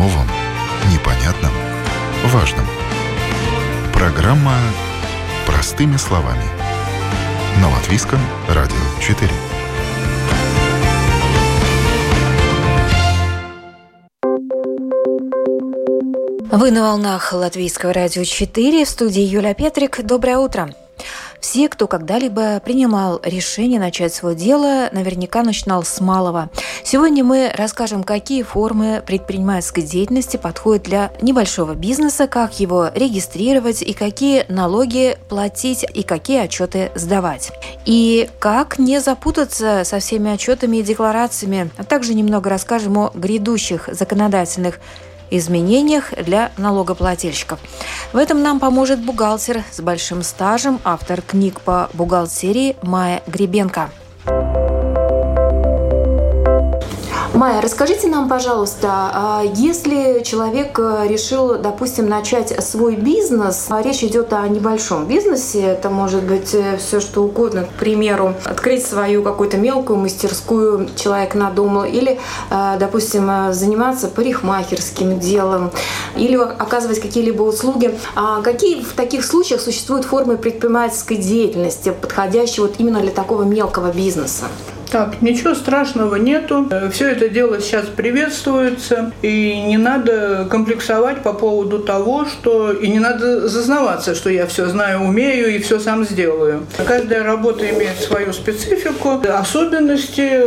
новом, непонятном, важном. Программа «Простыми словами» на Латвийском радио 4. Вы на волнах Латвийского радио 4 в студии Юля Петрик. Доброе утро. Все, кто когда-либо принимал решение начать свое дело, наверняка начинал с малого. Сегодня мы расскажем, какие формы предпринимательской деятельности подходят для небольшого бизнеса, как его регистрировать и какие налоги платить и какие отчеты сдавать. И как не запутаться со всеми отчетами и декларациями, а также немного расскажем о грядущих законодательных изменениях для налогоплательщиков. В этом нам поможет бухгалтер с большим стажем, автор книг по бухгалтерии Майя Гребенко. Майя, расскажите нам, пожалуйста, а если человек э, решил, допустим, начать свой бизнес, а речь идет о небольшом бизнесе, это может быть э, все что угодно, к примеру, открыть свою какую-то мелкую мастерскую человек надумал, или, э, допустим, заниматься парикмахерским делом, или оказывать какие-либо услуги. А какие в таких случаях существуют формы предпринимательской деятельности, подходящие вот именно для такого мелкого бизнеса? Так, ничего страшного нету. Все это дело сейчас приветствуется. И не надо комплексовать по поводу того, что... И не надо зазнаваться, что я все знаю, умею и все сам сделаю. Каждая работа имеет свою специфику, особенности.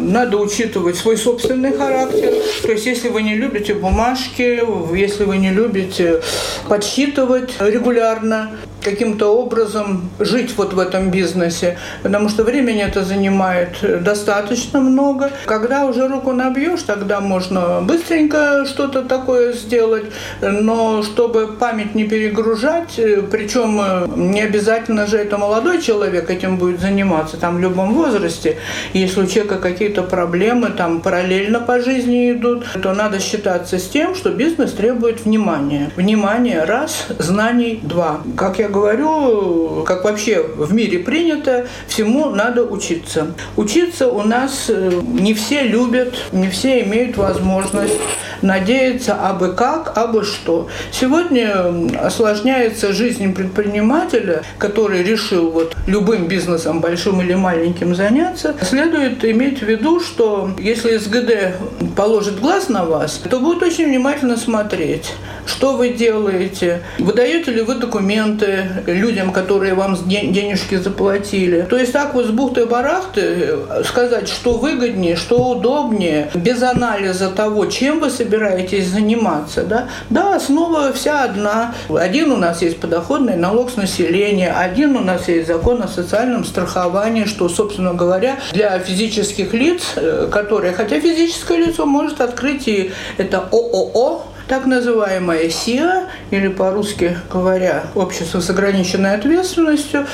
Надо учитывать свой собственный характер. То есть, если вы не любите бумажки, если вы не любите подсчитывать регулярно, каким-то образом жить вот в этом бизнесе, потому что времени это занимает достаточно много. Когда уже руку набьешь, тогда можно быстренько что-то такое сделать, но чтобы память не перегружать, причем не обязательно же это молодой человек этим будет заниматься, там в любом возрасте. Если у человека какие-то проблемы там параллельно по жизни идут, то надо считаться с тем, что бизнес требует внимания. Внимание раз, знаний два. Как я говорю, как вообще в мире принято, всему надо учиться. Учиться у нас э, не все любят, не все имеют возможность надеяться абы как, абы что. Сегодня осложняется жизнь предпринимателя, который решил вот любым бизнесом, большим или маленьким, заняться. Следует иметь в виду, что если СГД положит глаз на вас, то будет очень внимательно смотреть, что вы делаете, выдаете ли вы документы людям, которые вам денежки заплатили. То есть так вот с бухты-барахты сказать, что выгоднее, что удобнее, без анализа того, чем вы собираетесь заниматься. Да, да основа вся одна. Один у нас есть подоходный налог с населения, один у нас есть закон о социальном страховании, что, собственно говоря, для физических лиц, э, которые, хотя физическое лицо может открыть и это ООО, так называемая СИА, или по-русски говоря, общество с ограниченной ответственностью.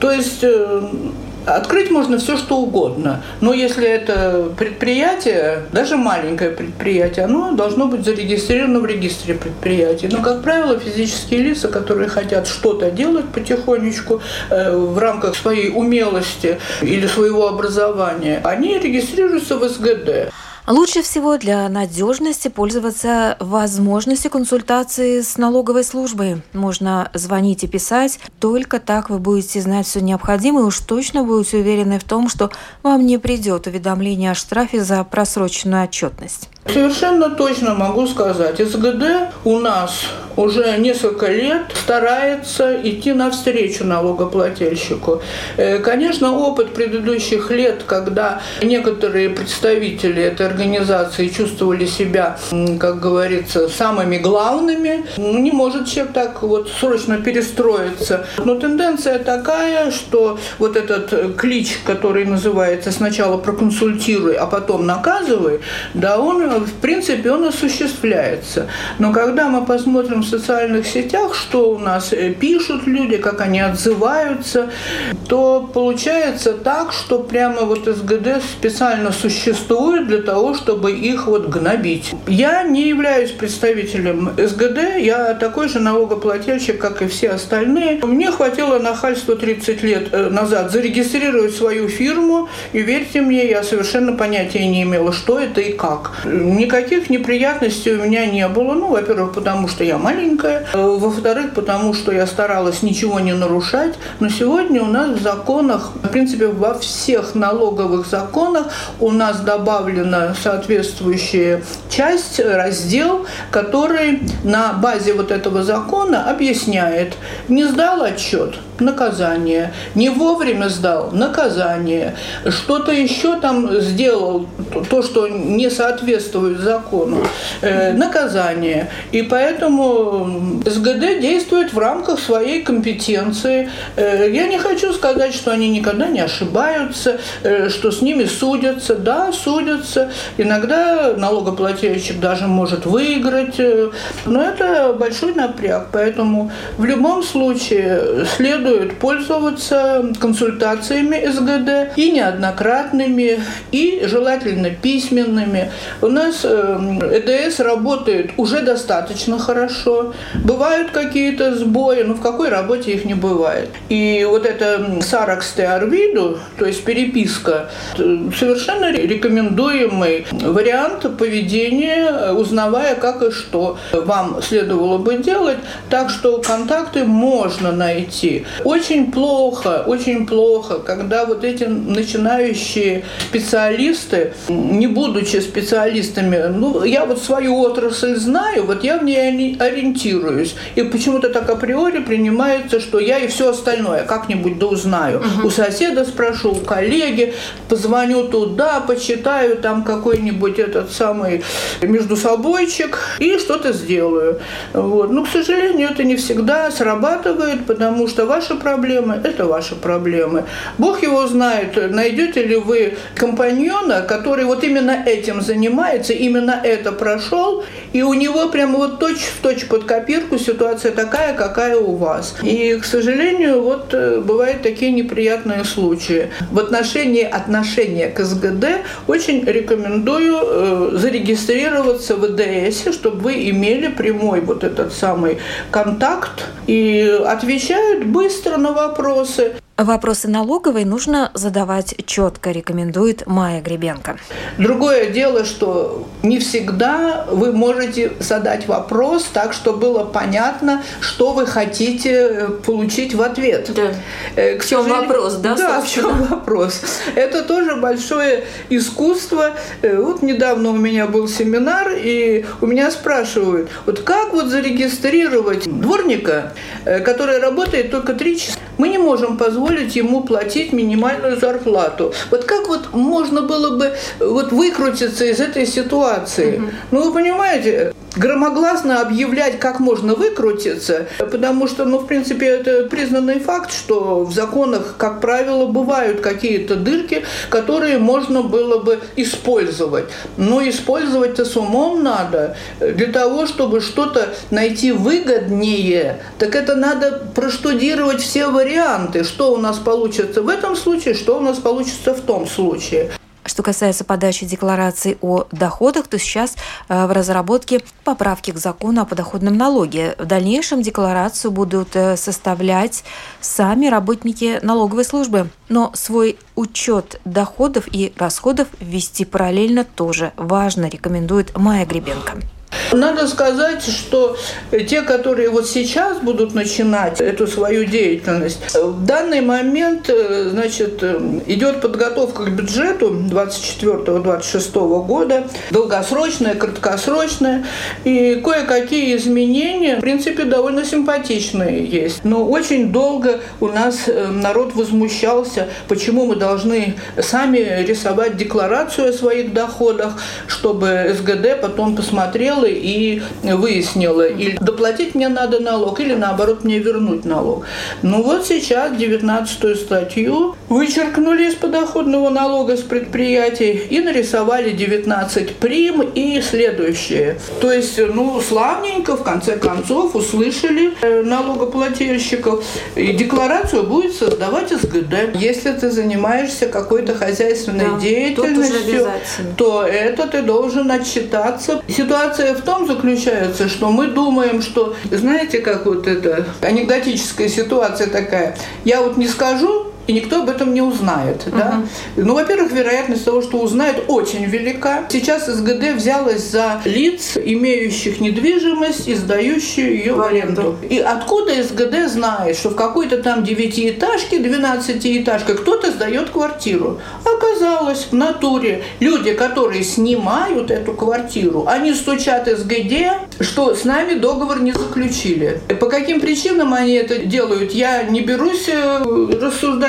То есть э, Открыть можно все, что угодно. Но если это предприятие, даже маленькое предприятие, оно должно быть зарегистрировано в регистре предприятий. Но, как правило, физические лица, которые хотят что-то делать потихонечку э, в рамках своей умелости или своего образования, они регистрируются в СГД. Лучше всего для надежности пользоваться возможностью консультации с налоговой службой. Можно звонить и писать. Только так вы будете знать все необходимое и уж точно будете уверены в том, что вам не придет уведомление о штрафе за просроченную отчетность. Совершенно точно могу сказать, СГД у нас уже несколько лет старается идти навстречу налогоплательщику. Э, конечно, опыт предыдущих лет, когда некоторые представители этой организации чувствовали себя, как говорится, самыми главными, не может человек так вот срочно перестроиться. Но тенденция такая, что вот этот клич, который называется сначала проконсультируй, а потом наказывай, да, он в принципе, он осуществляется. Но когда мы посмотрим в социальных сетях, что у нас э, пишут люди, как они отзываются, то получается так, что прямо вот СГД специально существует для того, чтобы их вот гнобить. Я не являюсь представителем СГД, я такой же налогоплательщик, как и все остальные. Мне хватило нахальства 30 лет э, назад зарегистрировать свою фирму, и верьте мне, я совершенно понятия не имела, что это и как никаких неприятностей у меня не было. Ну, во-первых, потому что я маленькая. Во-вторых, потому что я старалась ничего не нарушать. Но сегодня у нас в законах, в принципе, во всех налоговых законах у нас добавлена соответствующая часть, раздел, который на базе вот этого закона объясняет, не сдал отчет, наказание, не вовремя сдал, наказание, что-то еще там сделал, то, что не соответствует закону, э, наказание. И поэтому СГД действует в рамках своей компетенции. Э, я не хочу сказать, что они никогда не ошибаются, э, что с ними судятся. Да, судятся. Иногда налогоплательщик даже может выиграть, э, но это большой напряг. Поэтому в любом случае следует пользоваться консультациями СГД и неоднократными, и желательно письменными. У нас ЭДС работает уже достаточно хорошо. Бывают какие-то сбои, но в какой работе их не бывает. И вот это Саракс Арвиду, то есть переписка, совершенно рекомендуемый вариант поведения, узнавая как и что вам следовало бы делать, так что контакты можно найти. Очень плохо, очень плохо, когда вот эти начинающие специалисты, не будучи специалистами, ну, я вот свою отрасль знаю, вот я в ней ориентируюсь. И почему-то так априори принимается, что я и все остальное как-нибудь да узнаю. Угу. У соседа спрошу, у коллеги, позвоню туда, почитаю там какой-нибудь этот самый между собойчик и что-то сделаю. Вот. Но, к сожалению, это не всегда срабатывает, потому что ваши проблемы – это ваши проблемы. Бог его знает, найдете ли вы компаньона, который вот именно этим занимается, именно это прошел, и у него прямо вот точь-в-точь точь под копирку ситуация такая, какая у вас. И, к сожалению, вот э, бывают такие неприятные случаи. В отношении отношения к СГД очень рекомендую э, зарегистрироваться в ЭДС, чтобы вы имели прямой вот этот самый контакт и отвечают быстро на вопросы. Вопросы налоговой нужно задавать четко, рекомендует Майя Гребенко. Другое дело, что не всегда вы можете задать вопрос так, чтобы было понятно, что вы хотите э, получить в ответ. Да. Э, в чем вопрос, да? Да, в чем вопрос. Это тоже большое искусство. Э, вот недавно у меня был семинар, и у меня спрашивают, вот как вот зарегистрировать дворника, который работает только три часа? Мы не можем позволить ему платить минимальную зарплату. Вот как вот можно было бы вот выкрутиться из этой ситуации? Угу. Ну, вы понимаете, громогласно объявлять, как можно выкрутиться, потому что, ну, в принципе, это признанный факт, что в законах, как правило, бывают какие-то дырки, которые можно было бы использовать. Но использовать-то с умом надо. Для того, чтобы что-то найти выгоднее, так это надо проштудировать все варианты, что у нас получится в этом случае, что у нас получится в том случае. Что касается подачи деклараций о доходах, то сейчас э, в разработке поправки к закону о подоходном налоге. В дальнейшем декларацию будут э, составлять сами работники налоговой службы. Но свой учет доходов и расходов ввести параллельно тоже важно, рекомендует Майя Гребенко. Надо сказать, что те, которые вот сейчас будут начинать эту свою деятельность, в данный момент, э, значит, э, идет подготовка к бюджету 24-26 года, долгосрочная, краткосрочная, и кое-какие изменения, в принципе, довольно симпатичные есть. Но очень долго у нас э, народ возмущался, почему мы должны сами рисовать декларацию о своих доходах, чтобы СГД потом посмотрела и выяснила, или доплатить мне надо налог, или наоборот мне вернуть налог. Ну вот сейчас 19 статью вычеркнули из подоходного налога с предприятий и нарисовали 19 прим и следующее. То есть, ну, славненько, в конце концов, услышали э, налогоплательщиков, и декларацию будет создавать СГД. Если ты занимаешься какой-то хозяйственной да, деятельностью, то это ты должен отчитаться. Ситуация в том заключается, что мы думаем, что, знаете, как вот это анекдотическая ситуация такая, я вот не скажу, и никто об этом не узнает. Угу. Да? Ну, во-первых, вероятность того, что узнают, очень велика. Сейчас СГД взялась за лиц, имеющих недвижимость и сдающую ее в аренду. И откуда СГД знает, что в какой-то там девятиэтажке, двенадцатиэтажке кто-то сдает квартиру? Оказалось, в натуре люди, которые снимают эту квартиру, они стучат СГД, что с нами договор не заключили. По каким причинам они это делают, я не берусь э,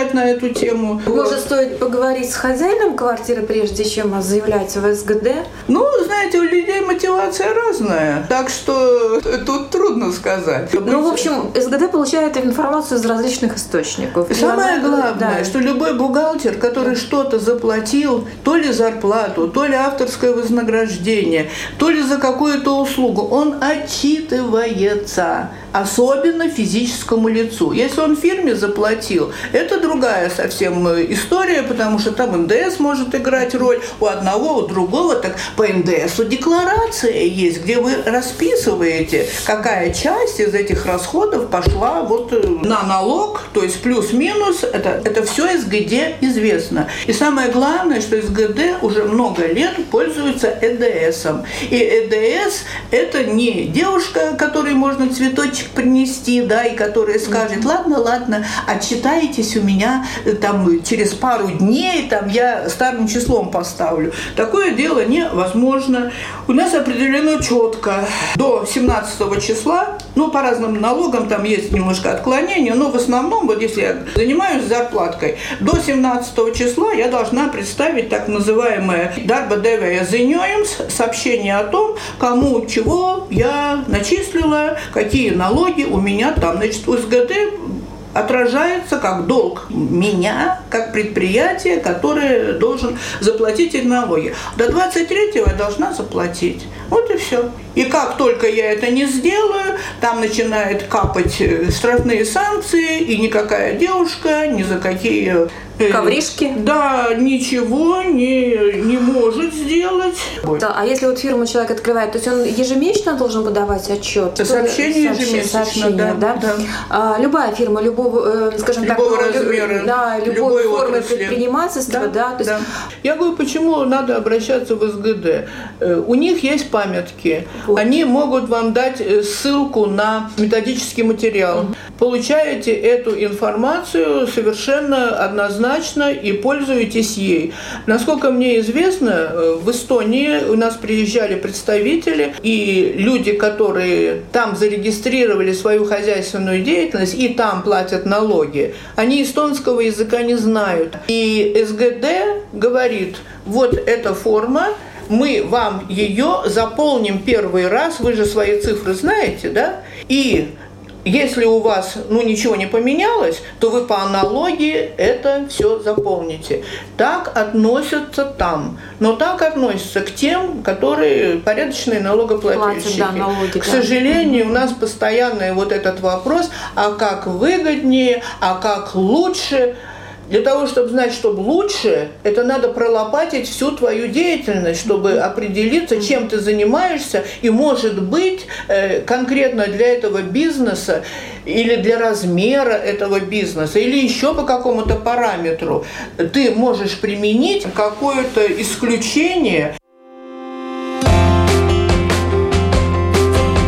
рассуждать на эту тему. Может, стоит поговорить с хозяином квартиры, прежде чем заявлять в СГД? Ну, знаете, у людей мотивация разная, так что тут трудно сказать. Ну, в общем, СГД получает информацию из различных источников. Самое главное, да. что любой бухгалтер, который что-то заплатил, то ли зарплату, то ли авторское вознаграждение, то ли за какую-то услугу, он отчитывается особенно физическому лицу. Если он фирме заплатил, это другая совсем э, история, потому что там НДС может играть роль у одного, у другого. Так по НДСу декларация есть, где вы расписываете, какая часть из этих расходов пошла вот э, на налог, то есть плюс-минус, это, это все СГД известно. И самое главное, что СГД уже много лет пользуется ЭДСом. И ЭДС – это не девушка, которой можно цветочек принести, да, и которая скажет, ладно, ладно, отчитаетесь у меня э, там через пару дней, там я старым числом поставлю. Такое дело невозможно. У нас определено четко до 17 числа, ну, по разным налогам там есть немножко отклонения, но в основном, вот если я занимаюсь зарплаткой, до 17 числа я должна представить так называемое «Дарба деве сообщение о том, кому чего я начислила, какие налоги налоги у меня там. Значит, УСГД отражается как долг меня, как предприятия, которое должен заплатить эти налоги. До 23-го я должна заплатить. Вот и все. И как только я это не сделаю, там начинает капать э, штрафные санкции, и никакая девушка ни за какие Ковришки? Да, ничего не, не может сделать. Да, а если вот фирму человек открывает, то есть он ежемесячно должен подавать отчет? Сообщение ежемесячно, сообщение, да. да? да. А, любая фирма, любого, э, скажем любого так, размера, да, любой, любой формы отрасли. предпринимательства, да, да, то есть... да. Я говорю, почему надо обращаться в СГД? Э, у них есть памятки, вот. они могут вам дать ссылку на методический материал. Угу. Получаете эту информацию совершенно однозначно однозначно и пользуетесь ей. Насколько мне известно, э, в Эстонии у нас приезжали представители, и люди, которые там зарегистрировали свою хозяйственную деятельность и там платят налоги, они эстонского языка не знают. И СГД говорит, вот эта форма, мы вам ее заполним первый раз, вы же свои цифры знаете, да, и если у вас ну, ничего не поменялось, то вы по аналогии это все заполните. Так относятся там. Но так относятся к тем, которые порядочные налогоплательщики. Платят, да, налоги, к да. сожалению, у нас постоянный вот этот вопрос, а как выгоднее, а как лучше – для того, чтобы знать, чтобы лучше, это надо пролопатить всю твою деятельность, чтобы определиться, чем ты занимаешься, и, может быть, э, конкретно для этого бизнеса или для размера этого бизнеса, или еще по какому-то параметру ты можешь применить какое-то исключение.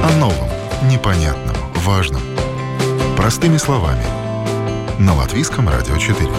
О новом, непонятном, важном. Простыми словами – на Латвийском радио 4.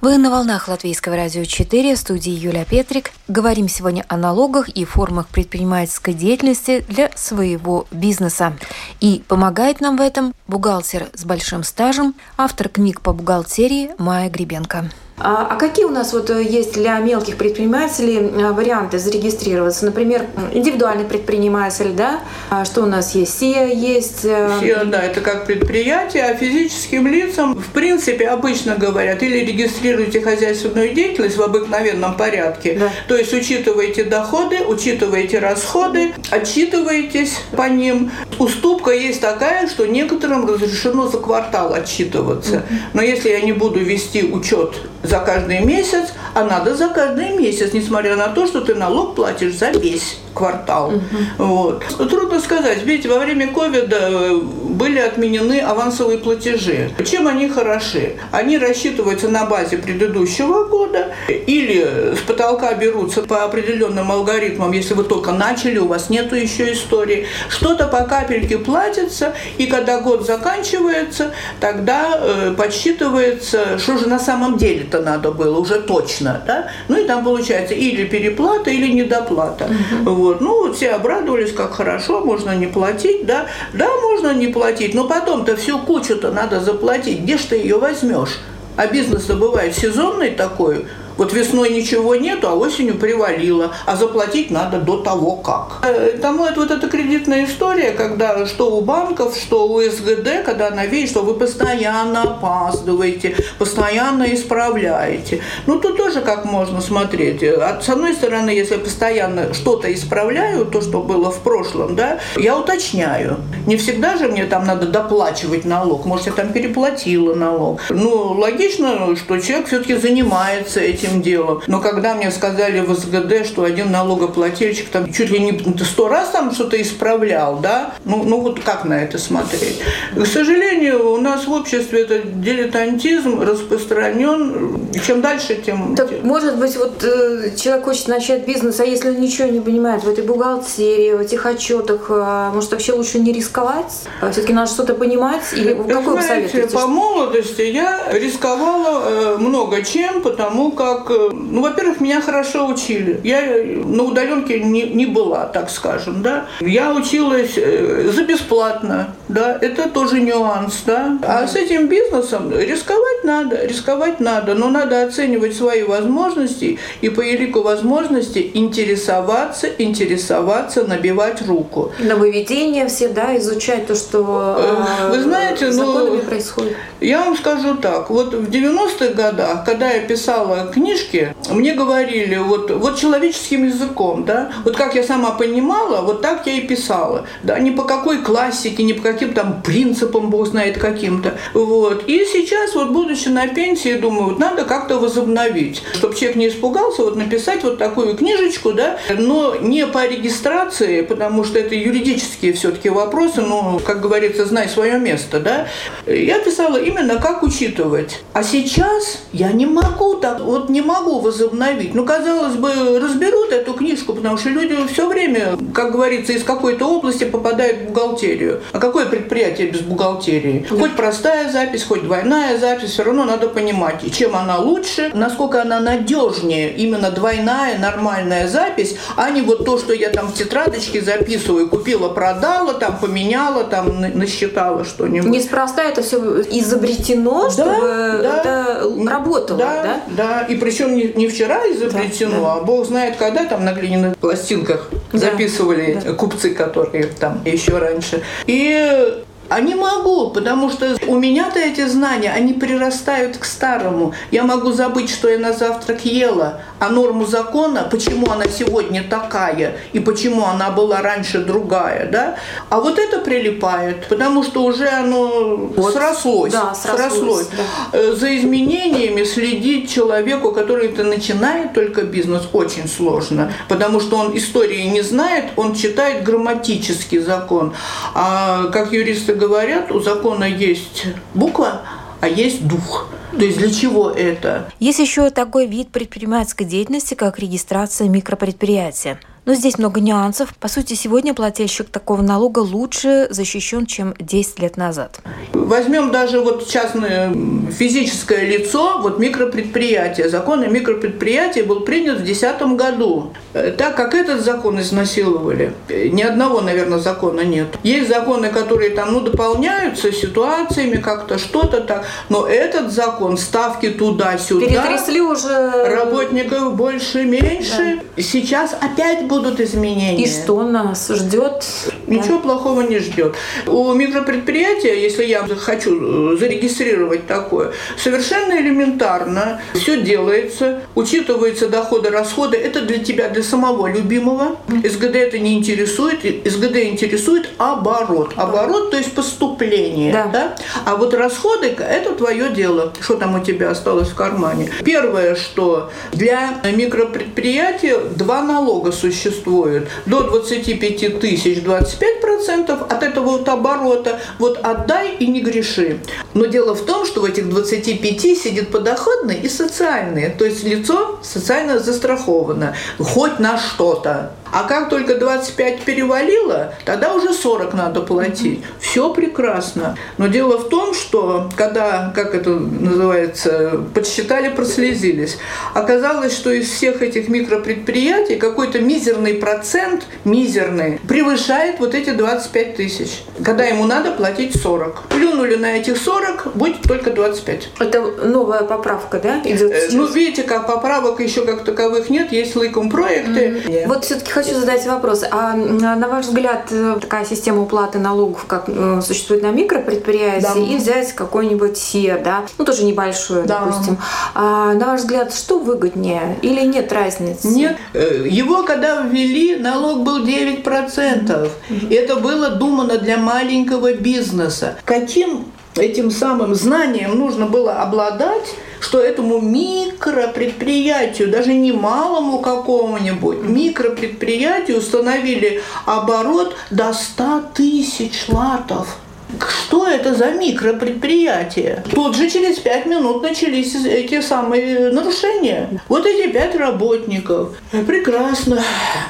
Вы на волнах Латвийского радио 4 в студии Юлия Петрик. Говорим сегодня о налогах и формах предпринимательской деятельности для своего бизнеса. И помогает нам в этом бухгалтер с большим стажем, автор книг по бухгалтерии Майя Гребенко. А, а какие у нас вот э, есть для мелких предпринимателей э, варианты зарегистрироваться? Например, индивидуальный предприниматель, да? А что у нас есть? СИА есть? Э, СИА, да, это как предприятие, а физическим лицам, в принципе, обычно говорят, или регистрируйте хозяйственную деятельность в обыкновенном порядке, да. то есть учитываете доходы, учитываете расходы, отчитываетесь по ним. Уступка есть такая, что некоторым разрешено за квартал отчитываться. Но если я не буду вести учет за каждый месяц, а надо за каждый месяц, несмотря на то, что ты налог платишь за весь квартал. Угу. Вот. Трудно сказать. Видите, во время ковида э, были отменены авансовые платежи. Чем они хороши? Они рассчитываются на базе предыдущего года или с потолка берутся по определенным алгоритмам, если вы только начали, у вас нету еще истории. Что-то по капельке платится, и когда год заканчивается, тогда э, подсчитывается, что же на самом деле-то надо было, уже точно. Да? Ну и там получается или переплата, или недоплата. Угу. Вот. Ну, все обрадовались, как хорошо, можно не платить, да. Да, можно не платить, но потом-то всю кучу-то надо заплатить. Где ж ты ее возьмешь? А бизнес-то бывает сезонный такой, вот весной ничего нету, а осенью привалило, а заплатить надо до того как. Тому это вот эта кредитная история, когда что у банков, что у СГД, когда она видит, что вы постоянно опаздываете, постоянно исправляете. Ну, тут тоже как можно смотреть. С одной стороны, если постоянно что-то исправляю, то, что было в прошлом, да, я уточняю. Не всегда же мне там надо доплачивать налог. Может, я там переплатила налог. Ну, логично, что человек все-таки занимается этим этим делом. Но когда мне сказали в СГД, что один налогоплательщик там чуть ли не сто раз там что-то исправлял, да, ну, ну вот как на это смотреть? К сожалению, у нас в обществе этот дилетантизм распространен. Чем дальше, тем... Так, может быть, вот э, человек хочет начать бизнес, а если он ничего не понимает в этой бухгалтерии, в этих отчетах, э, может, вообще лучше не рисковать? А все-таки надо что-то понимать? Или какой вы советуете? По молодости я рисковала э, много чем, потому как как, э, ну, во-первых, меня хорошо учили. Я на удаленке не, не была, так скажем, да. Я училась э, за бесплатно, да, это тоже нюанс, да. А с этим бизнесом рисковать надо, рисковать надо, но надо оценивать свои возможности и по елику возможности интересоваться, интересоваться, набивать руку. Нововведения все, да, изучать то, что э, Вы знаете, ну, происходит. Я вам скажу так, вот в 90-х годах, когда я писала книжки, мне говорили вот, вот человеческим языком, да, вот как я сама понимала, вот так я и писала, да, ни по какой классике, ни по каким там принципам, бог знает каким-то, вот. И сейчас вот, будучи на пенсии, думаю, вот надо как-то возобновить, чтобы человек не испугался, вот написать вот такую книжечку, да, но не по регистрации, потому что это юридические все-таки вопросы, ну, как говорится, знай свое место, да. Я писала именно как учитывать. А сейчас я не могу так, вот не могу возобновить. Ну, казалось бы, разберут эту книжку, потому что люди все время, как говорится, из какой-то области попадают в бухгалтерию. А какое предприятие без бухгалтерии? Да. Хоть простая запись, хоть двойная запись, все равно надо понимать, чем она лучше, насколько она надежнее, именно двойная нормальная запись, а не вот то, что я там в тетрадочке записываю, купила, продала, там поменяла, там насчитала что-нибудь. Неспроста это все изобретено, да, чтобы да, это работало, да? Да, да. И причем не, не вчера изобретено, да, да. а бог знает когда там на глиняных пластинках да, записывали да. купцы, которые там еще раньше. И а не могу, потому что у меня-то эти знания, они прирастают к старому. Я могу забыть, что я на завтрак ела, а норму закона, почему она сегодня такая и почему она была раньше другая, да? А вот это прилипает, потому что уже оно вот. срослось. Да, срослось. срослось. Да. Э, за изменениями следить человеку, который это начинает только бизнес, очень сложно, потому что он истории не знает, он читает грамматический закон. А как юристы говорят, у закона есть буква, а есть дух. То есть для чего это? Есть еще такой вид предпринимательской деятельности, как регистрация микропредприятия. Но здесь много нюансов. По сути, сегодня плательщик такого налога лучше защищен, чем 10 лет назад. Возьмем даже вот частное физическое лицо, вот микропредприятие. Закон о микропредприятии был принят в 2010 году. Э, так как этот закон изнасиловали, э, ни одного, наверное, закона нет. Есть законы, которые там, ну, дополняются ситуациями, как-то что-то так, но этот закон, ставки туда-сюда. Перетрясли уже... Работников больше-меньше. Да. Сейчас опять будут изменения. И что нас ждет? Ничего да. плохого не ждет. У микропредприятия, если я хочу э, зарегистрировать такое, совершенно элементарно все делается, учитываются доходы, расходы. Это для тебя, для самого любимого. СГД это не интересует. СГД интересует оборот. Оборот, то есть поступление. Да. Да? А вот расходы – это твое дело. Что там у тебя осталось в кармане? Первое, что для микропредприятия два налога существуют существует, до 25 тысяч 25% от этого вот оборота, вот отдай и не греши. Но дело в том, что в этих 25 сидит подоходный и социальный, то есть лицо социально застраховано, хоть на что-то. А как только 25 перевалило, тогда уже 40 надо платить. Все прекрасно. Но дело в том, что когда, как это называется, подсчитали, прослезились, оказалось, что из всех этих микропредприятий какой-то мизерный процент, мизерный, превышает вот эти 25 тысяч. Когда ему надо платить 40. Плюнули на этих 40, будет только 25. Это новая поправка, да? Идет э, ну, видите, как поправок еще как таковых нет, есть лыком проекты. Mm-hmm. Вот все-таки хочу задать вопрос. А на ваш взгляд, э, такая система уплаты налогов, как э, существует на микропредприятии, да. и взять какой-нибудь СЕР, да, ну тоже небольшой, да. допустим. А, на ваш взгляд, что выгоднее или нет разницы? Нет. Э, его когда ввели, налог был 9%. Mm-hmm. Это было думано для маленького бизнеса. Каким этим самым знанием нужно было обладать, что этому микропредприятию, даже не малому какому-нибудь, микропредприятию установили оборот до 100 тысяч латов – что это за микропредприятие? Тут же через пять минут начались эти самые нарушения. Вот эти пять работников. Прекрасно.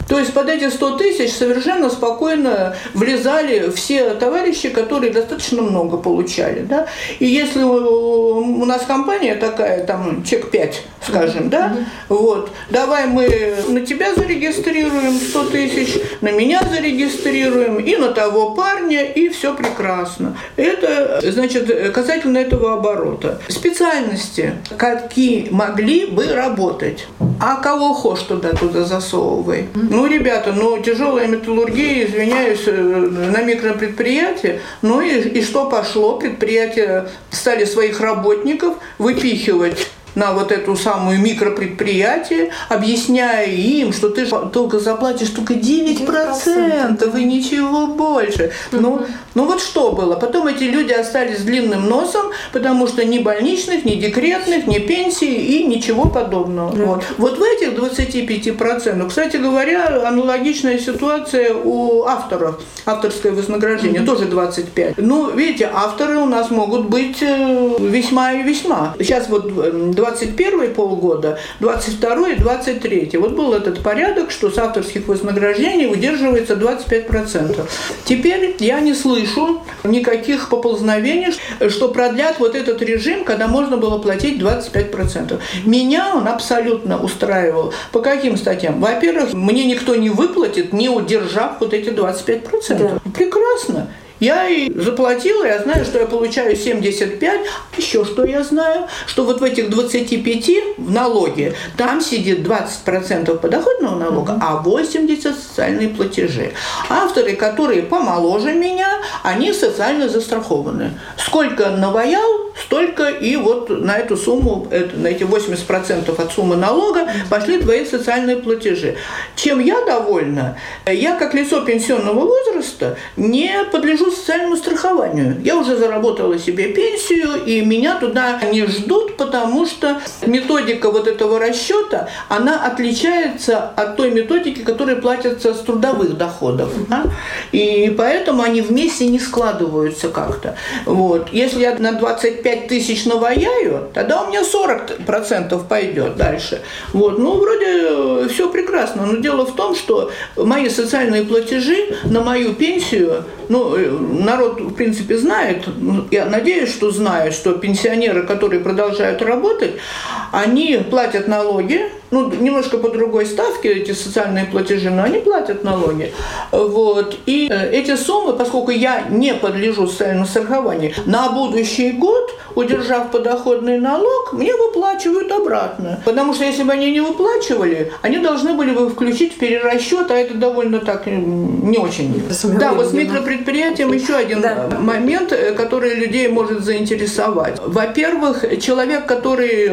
То есть под эти 100 тысяч совершенно спокойно влезали все товарищи, которые достаточно много получали. Да? И если у нас компания такая, там, чек 5, скажем, да, вот, давай мы на тебя зарегистрируем 100 тысяч, на меня зарегистрируем, и на того парня, и все прекрасно. Это, значит, касательно этого оборота. Специальности, какие могли бы работать. А кого хошь туда, туда засовывай. Ну, ребята, ну, тяжелая металлургия, извиняюсь, э, на микропредприятии, ну и, и что пошло? Предприятия стали своих работников выпихивать на вот эту самую микропредприятие, объясняя им, что ты только заплатишь только 9%, 9%. и ничего больше. Угу. Ну, ну вот что было? Потом эти люди остались с длинным носом, потому что ни больничных, ни декретных, ни пенсии и ничего подобного. Да. Вот. вот в этих 25%, кстати говоря, аналогичная ситуация у авторов. Авторское вознаграждение угу. тоже 25%. Ну, видите, авторы у нас могут быть э, весьма и весьма. Сейчас вот 21 полгода, 22 и 23. Вот был этот порядок, что с авторских вознаграждений удерживается 25%. Теперь я не слышу никаких поползновений, что продлят вот этот режим, когда можно было платить 25%. Меня он абсолютно устраивал. По каким статьям? Во-первых, мне никто не выплатит, не удержав вот эти 25%. Да. Прекрасно. Я и заплатила, я знаю, что я получаю 75. Еще что я знаю, что вот в этих 25 в налоге там сидит 20% подоходного налога, а 80% социальные платежи. Авторы, которые помоложе меня, они социально застрахованы. Сколько наваял, столько и вот на эту сумму, на эти 80% от суммы налога пошли твои социальные платежи. Чем я довольна? Я как лицо пенсионного возраста не подлежу социальному страхованию. Я уже заработала себе пенсию, и меня туда не ждут, потому что методика вот этого расчета, она отличается от той методики, которая платится с трудовых доходов. Да? И поэтому они вместе не складываются как-то. Вот. Если я на 25 тысяч наваяю, тогда у меня 40% пойдет дальше. Вот. Ну, вроде все прекрасно. Но дело в том, что мои социальные платежи на мою пенсию, ну, народ, в принципе, знает, ну, я надеюсь, что знает, что пенсионеры, которые продолжают работать, они платят налоги, ну, немножко по другой ставке эти социальные платежи, но они платят налоги. Вот. И э, эти суммы, поскольку я не подлежу социальному страхованию, на будущий год, удержав подоходный налог, мне выплачивают обратно. Потому что если бы они не выплачивали, они должны были бы включить в перерасчет, а это довольно так не очень. Да, вот с микропредприятием еще один да. момент, э, который людей может заинтересовать. Во-первых, человек, который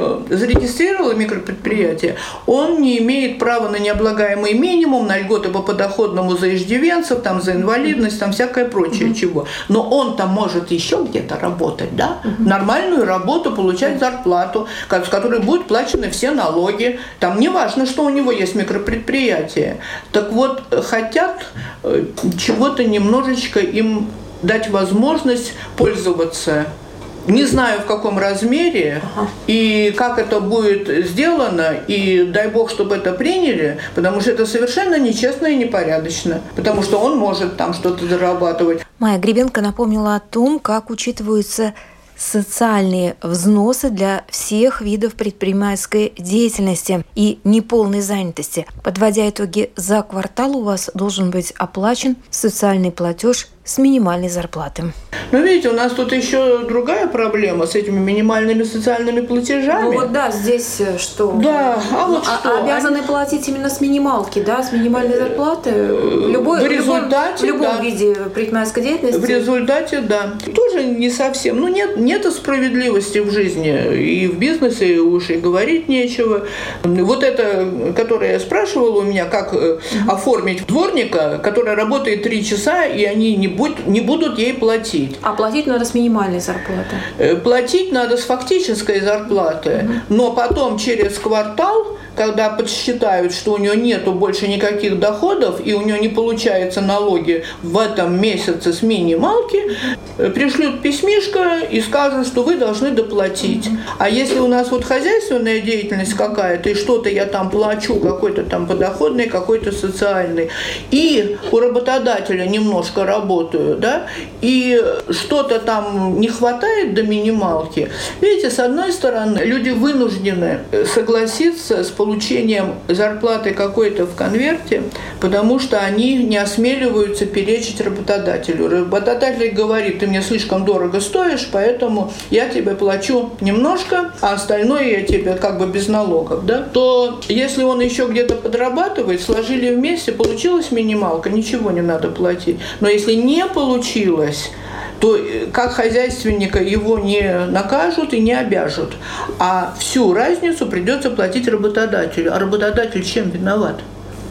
зарегистрировал микропредприятие, он не имеет права на необлагаемый минимум, на льготы по подоходному за иждивенцев, там, за инвалидность, там всякое прочее угу. чего. Но он там может еще где-то работать, да? Угу. Нормальную работу, получать зарплату, с которой будут плачены все налоги. Там не важно, что у него есть микропредприятие. Так вот, хотят э, чего-то немножечко им дать возможность пользоваться не знаю, в каком размере ага. и как это будет сделано, и дай бог, чтобы это приняли, потому что это совершенно нечестно и непорядочно, потому что он может там что-то зарабатывать. Майя Гребенко напомнила о том, как учитываются социальные взносы для всех видов предпринимательской деятельности и неполной занятости. Подводя итоги за квартал, у вас должен быть оплачен социальный платеж с минимальной зарплаты. Но видите, у нас тут еще другая проблема с этими минимальными социальными платежами. Ну вот да, здесь э, что? Да, а вот а, что? Обязаны Они... платить именно с минималки, да, с минимальной зарплаты? В, любой, в результате, в любом, в любом да. виде предпринимательской деятельности? В результате, да. Тоже не совсем. Ну нет, нет справедливости в жизни. И в бизнесе уж и говорить нечего. Вот это, которое я спрашивала у меня, как mm-hmm. оформить дворника, который работает три часа, и они не будут, не будут ей платить. А платить надо с минимальной зарплаты? Э, платить надо с фактической зарплаты, но потом через квартал когда подсчитают, что у нее нету больше никаких доходов и у нее не получается налоги в этом месяце с минималки, э, пришлют письмишко и скажут, что вы должны доплатить. А если у нас вот хозяйственная деятельность какая-то, и что-то я там плачу, какой-то там подоходный, какой-то социальный, и у работодателя немножко работаю, да, и что-то там не хватает до минималки, видите, с одной стороны, люди вынуждены согласиться с получением зарплаты какой-то в конверте, потому что они не осмеливаются перечить работодателю. Работодатель говорит, ты мне слишком дорого стоишь, поэтому я тебе плачу немножко, а остальное я тебе как бы без налогов. Да? То если он еще где-то подрабатывает, сложили вместе, получилась минималка, ничего не надо платить. Но если не получилось, то э, как хозяйственника его не накажут и не обяжут, а всю разницу придется платить работодателю. А работодатель чем виноват?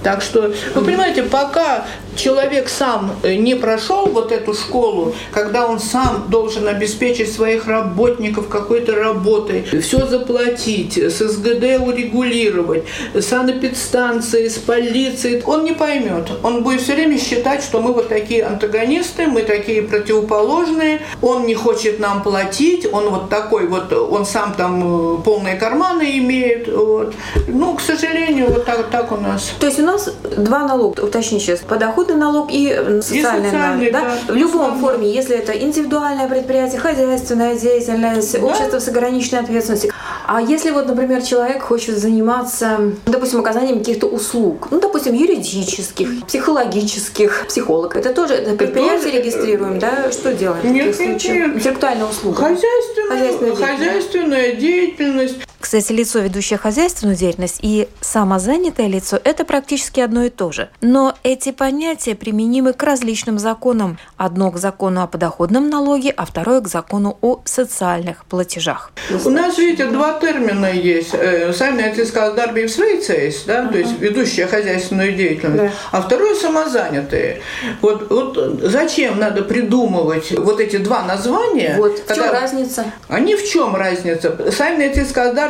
Так что, вы понимаете, пока человек сам э, не прошел вот эту школу, когда он сам должен обеспечить своих работников какой-то работой, все заплатить, с СГД урегулировать, санэпидстанции, с полицией, он не поймет. Он будет все время считать, что мы вот такие антагонисты, мы такие противоположные, он не хочет нам платить, он вот такой вот, он сам там э, полные карманы имеет. Вот. Ну, к сожалению, вот так, так у нас. То есть у нас два налога, уточни сейчас, подоход подоходный налог и социальный, и социальный налог. Да? Да. В любом форме, если это индивидуальное предприятие, хозяйственная деятельность, да? общество с ограниченной ответственностью. А если вот, например, человек хочет заниматься, допустим, оказанием каких-то услуг, ну, допустим, юридических, психологических, психолог, это тоже это предприятие тоже... регистрируем, да? Что делаем нет, в таких нет, случаях? Нет. Интеллектуальная услуга. Хозяйственная, хозяйственная, деятельность. хозяйственная деятельность. Кстати, лицо, ведущее хозяйственную деятельность, и самозанятое лицо – это практически одно и то же. Но эти понятия применимы к различным законам. Одно к закону о подоходном налоге, а второе к закону о социальных платежах. У нас, видите, два термина есть. Э, сами отец сказал «дарби свейцейс», да, uh-huh. то есть ведущая хозяйственную деятельность, да. а второе – самозанятые. Вот, вот зачем надо придумывать вот эти два названия? Вот, в чем разница? Они в чем разница? Сами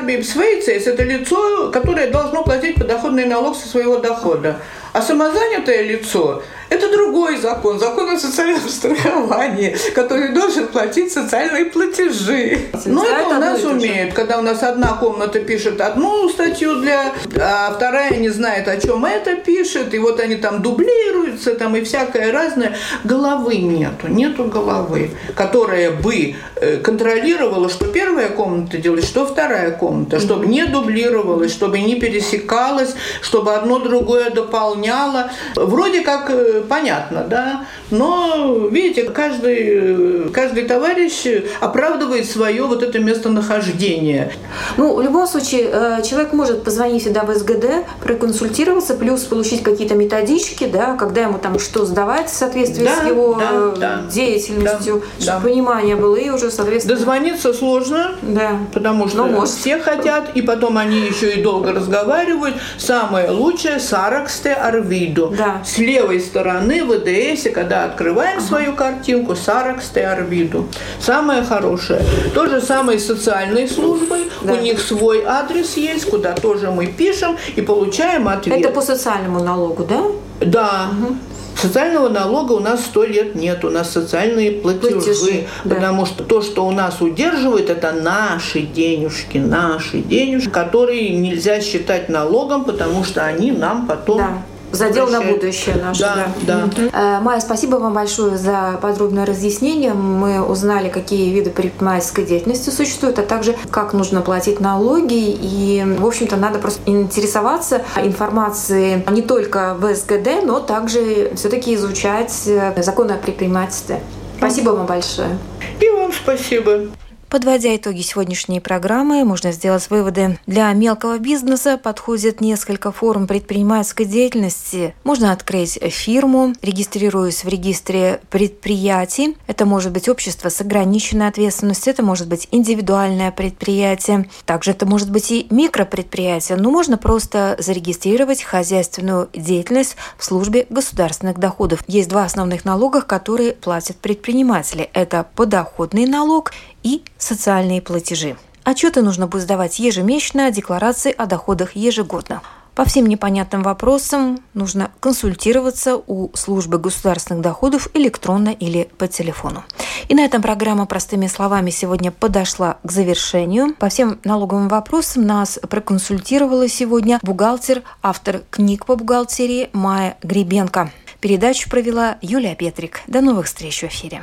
сказал «дарби Бибсвейцес – это лицо, которое должно платить подоходный налог со своего дохода. А самозанятое лицо это другой закон, закон о социальном страховании, который должен платить социальные платежи. Но это у нас умеют, когда у нас одна комната пишет одну статью для, а вторая не знает, о чем это пишет, и вот они там дублируются, там и всякое разное. Головы нету, нету головы, которая бы э, контролировала, что первая комната делает, что вторая комната, чтобы не дублировалось, чтобы не пересекалось, чтобы одно другое дополняло заполняла. Вроде как э, понятно, да, но, видите, каждый, каждый товарищ оправдывает свое вот это местонахождение. Ну, в любом случае, э, человек может позвонить сюда в СГД, проконсультироваться, плюс получить какие-то методички, да, когда ему там что сдавать в соответствии да, с его да, э, да, деятельностью, да, чтобы да. понимание было, и уже, соответственно... Дозвониться сложно, да. потому что Но может. все хотят, и потом они еще и долго разговаривают. Самое лучшее – Сараксте Арвиду. Да. С левой стороны в ВДС, когда открываем ага. свою картинку, Сараксте Арвиду. Самое хорошее. То же самое с социальной службой. Да. У них свой адрес есть, куда тоже мы пишем и получаем ответ. Это по социальному налогу, да? Да. Угу. Социального налога у нас сто лет нет, у нас социальные платежи, платежи потому да. что то, что у нас удерживает, это наши денежки, наши денежки, которые нельзя считать налогом, потому что они нам потом да Задел на будущее наше. Да, да. да. Майя, спасибо вам большое за подробное разъяснение. Мы узнали, какие виды предпринимательской деятельности существуют, а также как нужно платить налоги. И, в общем-то, надо просто интересоваться информацией не только в СГД, но также все-таки изучать законы о предпринимательстве. Спасибо вам большое. И вам спасибо. Подводя итоги сегодняшней программы, можно сделать выводы. Для мелкого бизнеса подходит несколько форм предпринимательской деятельности. Можно открыть фирму, регистрируясь в регистре предприятий. Это может быть общество с ограниченной ответственностью, это может быть индивидуальное предприятие. Также это может быть и микропредприятие. Но можно просто зарегистрировать хозяйственную деятельность в службе государственных доходов. Есть два основных налога, которые платят предприниматели. Это подоходный налог и социальные платежи. Отчеты нужно будет сдавать ежемесячно, декларации о доходах ежегодно. По всем непонятным вопросам нужно консультироваться у службы государственных доходов электронно или по телефону. И на этом программа «Простыми словами» сегодня подошла к завершению. По всем налоговым вопросам нас проконсультировала сегодня бухгалтер, автор книг по бухгалтерии Майя Гребенко. Передачу провела Юлия Петрик. До новых встреч в эфире.